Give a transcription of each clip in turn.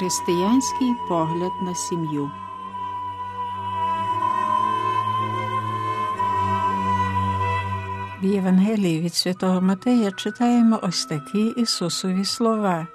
Християнський погляд на сім'ю. В Євангелії від Святого Матея читаємо ось такі Ісусові слова.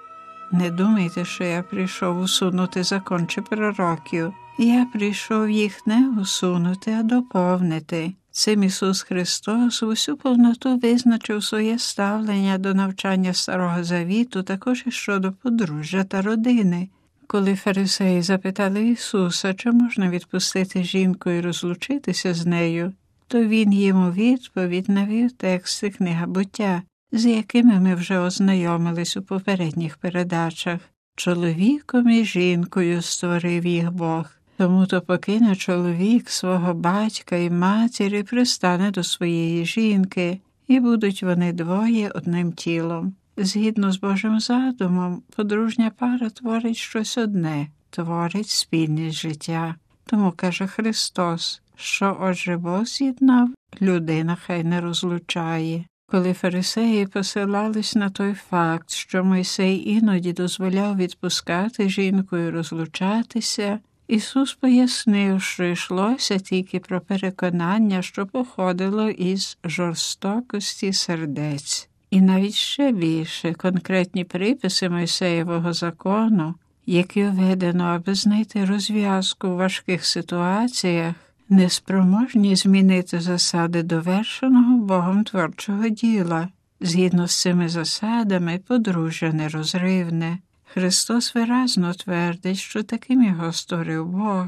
Не думайте, що я прийшов усунути закон чи пророків. Я прийшов їх не усунути, а доповнити. Цим Ісус Христос в усю повноту визначив своє ставлення до навчання Старого Завіту, також і щодо подружжя та родини. Коли фарисеї запитали Ісуса, чи можна відпустити жінку і розлучитися з нею, то Він їм у відповідь навів тексти книга буття, з якими ми вже ознайомились у попередніх передачах. Чоловіком і жінкою створив їх Бог. Тому то покине чоловік свого батька і матір і пристане до своєї жінки, і будуть вони двоє одним тілом. Згідно з Божим задумом, подружня пара творить щось одне, творить спільність життя. Тому каже Христос, що отже Бог з'єднав, людина хай не розлучає. Коли фарисеї посилались на той факт, що Мойсей іноді дозволяв відпускати жінку і розлучатися, Ісус пояснив, що йшлося тільки про переконання, що походило із жорстокості сердець, і навіть ще більше конкретні приписи Мойсеєвого закону, які введено, аби знайти розв'язку в важких ситуаціях, неспроможні змінити засади довершеного Богом творчого діла. Згідно з цими засадами, подружжя нерозривне. Христос виразно твердить, що таким його створив Бог.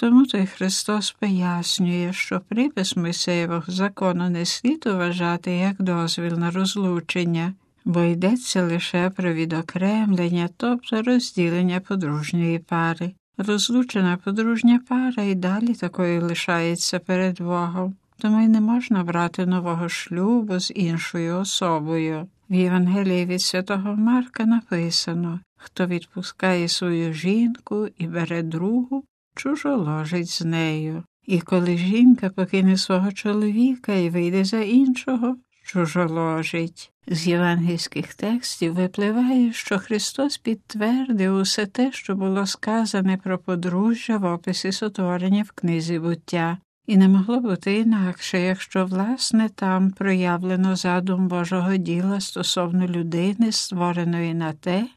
Тому той Христос пояснює, що припис Мойсеєвого закону не слід вважати як дозвіл на розлучення, бо йдеться лише про відокремлення, тобто розділення подружньої пари. Розлучена подружня пара і далі такою лишається перед Богом, тому й не можна брати нового шлюбу з іншою особою. В Євангелії від святого Марка написано хто відпускає свою жінку і бере другу, чужоложить з нею. І коли жінка покине свого чоловіка і вийде за іншого, чужоложить. З євангельських текстів випливає, що Христос підтвердив усе те, що було сказане про подружжя в описі сотворення в книзі буття, і не могло бути інакше, якщо, власне, там проявлено задум Божого діла стосовно людини, створеної на те,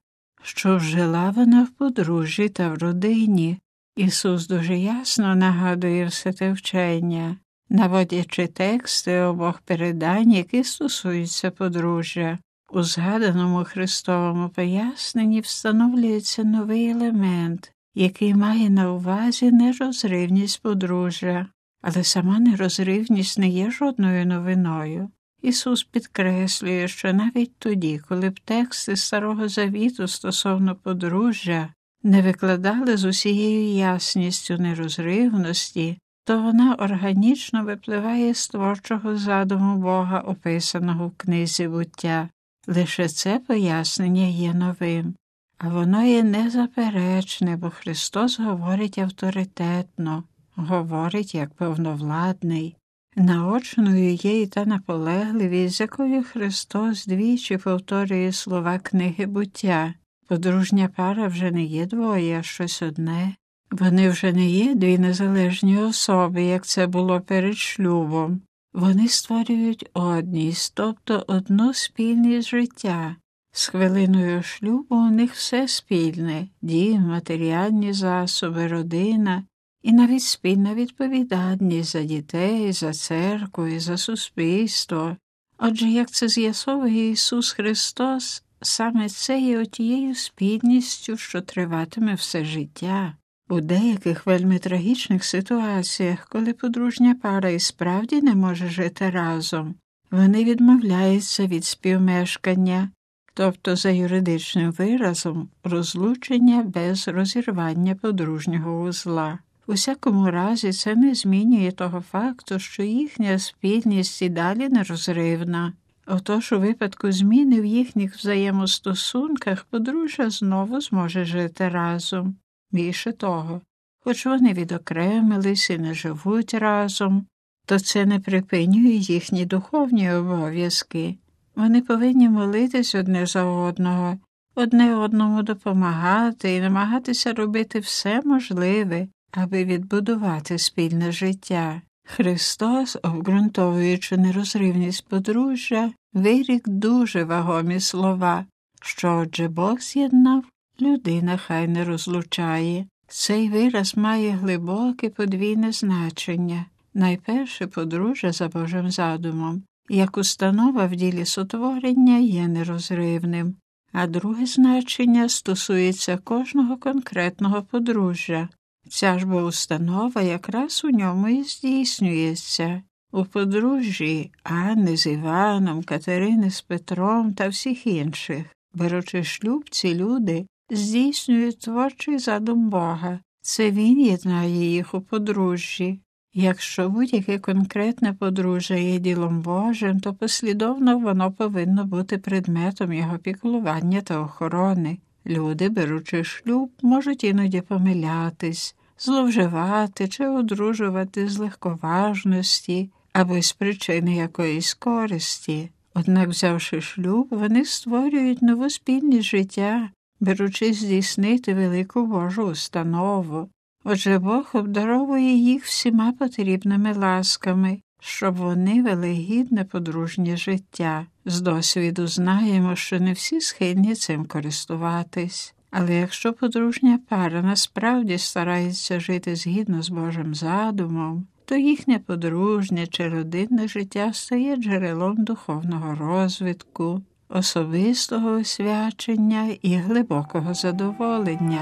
що жила вона в подружжі та в родині. Ісус дуже ясно нагадує все те вчення, наводячи тексти обох передань, які стосуються подружжя. У згаданому Христовому поясненні встановлюється новий елемент, який має на увазі нерозривність подружжя, але сама нерозривність не є жодною новиною. Ісус підкреслює, що навіть тоді, коли б тексти Старого Завіту стосовно подружжя не викладали з усією ясністю нерозривності, то вона органічно випливає з творчого задуму Бога, описаного в книзі буття. Лише це пояснення є новим, а воно є незаперечне, бо Христос говорить авторитетно, говорить як повновладний. Наочною є і та наполегливість, з якою Христос двічі повторює слова книги буття. Подружня пара вже не є двоє, а щось одне. Вони вже не є дві незалежні особи, як це було перед шлюбом. Вони створюють одність, тобто одну спільність життя. З хвилиною шлюбу у них все спільне дім, матеріальні засоби, родина і навіть спільна відповідальність за дітей, за церкву і за суспільство. Отже, як це з'ясовує Ісус Христос, саме це є отією спільністю, що триватиме все життя. У деяких вельми трагічних ситуаціях, коли подружня пара і справді не може жити разом, вони відмовляються від співмешкання, тобто за юридичним виразом розлучення без розірвання подружнього узла. У всякому разі, це не змінює того факту, що їхня спільність і далі нерозривна. Отож, у випадку зміни в їхніх взаємостосунках подружжя знову зможе жити разом. Більше того, хоч вони відокремились і не живуть разом, то це не припинює їхні духовні обов'язки. Вони повинні молитись одне за одного одне одному допомагати і намагатися робити все можливе, аби відбудувати спільне життя. Христос, обґрунтовуючи нерозривність подружжя, вирік дуже вагомі слова, що отже Бог з'єднав, людина хай не розлучає. Цей вираз має глибоке подвійне значення. Найперше подружжя за Божим задумом, як установа в ділі сотворення є нерозривним, а друге значення стосується кожного конкретного подружжя. Ця ж бо установа якраз у ньому і здійснюється. У подружжі Анни з Іваном, Катерини з Петром та всіх інших, беручи шлюб, ці люди здійснюють творчий задум Бога. Це він єднає їх у подружжі. Якщо будь-яке конкретне подружжя є ділом Божим, то послідовно воно повинно бути предметом його піклування та охорони. Люди, беручи шлюб, можуть іноді помилятись, зловживати чи одружувати з легковажності або з причини якоїсь користі. Однак, взявши шлюб, вони створюють нову спільність життя, беручи здійснити велику Божу установу. Отже, Бог обдаровує їх всіма потрібними ласками, щоб вони вели гідне подружнє життя. З досвіду знаємо, що не всі схильні цим користуватись. Але якщо подружня пара насправді старається жити згідно з Божим задумом, то їхнє подружнє чи родинне життя стає джерелом духовного розвитку, особистого освячення і глибокого задоволення.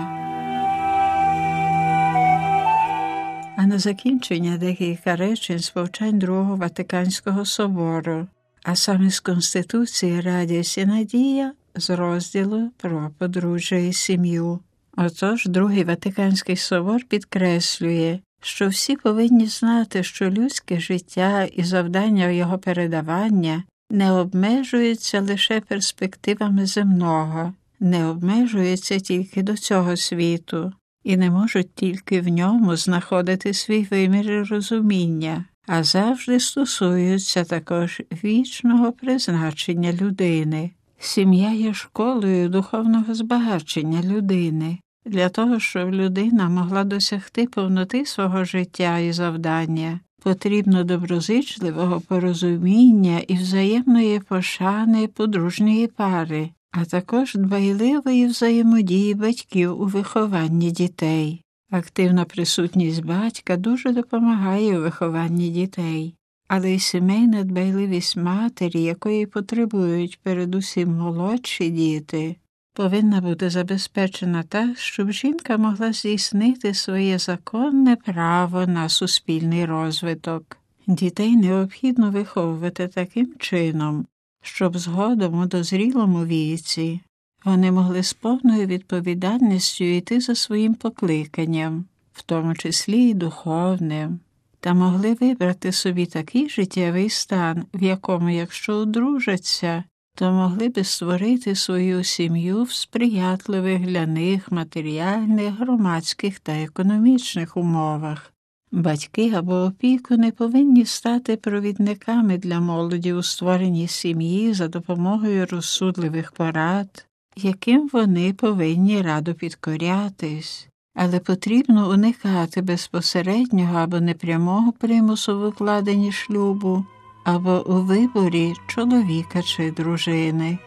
А на закінчення декілька речень з повчань Другого Ватиканського собору, а саме з Конституції Радість і Надія з розділу про подружжя і сім'ю. Отож, Другий Ватиканський собор підкреслює, що всі повинні знати, що людське життя і завдання його передавання не обмежуються лише перспективами земного, не обмежуються тільки до цього світу і не можуть тільки в ньому знаходити свій вимір і розуміння, а завжди стосуються також вічного призначення людини. Сім'я є школою духовного збагачення людини. Для того, щоб людина могла досягти повноти свого життя і завдання, потрібно доброзичливого порозуміння і взаємної пошани подружньої пари, а також дбайливої взаємодії батьків у вихованні дітей. Активна присутність батька дуже допомагає у вихованні дітей, але й сімейна дбайливість матері, якої потребують передусім молодші діти, повинна бути забезпечена так, щоб жінка могла здійснити своє законне право на суспільний розвиток. Дітей необхідно виховувати таким чином, щоб згодом у дозрілому віці вони могли з повною відповідальністю йти за своїм покликанням, в тому числі й духовним, та могли вибрати собі такий життєвий стан, в якому, якщо одружаться, то могли би створити свою сім'ю в сприятливих для них матеріальних, громадських та економічних умовах. Батьки або опікуни повинні стати провідниками для молоді у створенні сім'ї за допомогою розсудливих порад, яким вони повинні радо підкорятись, але потрібно уникати безпосереднього або непрямого примусу в укладенні шлюбу або у виборі чоловіка чи дружини.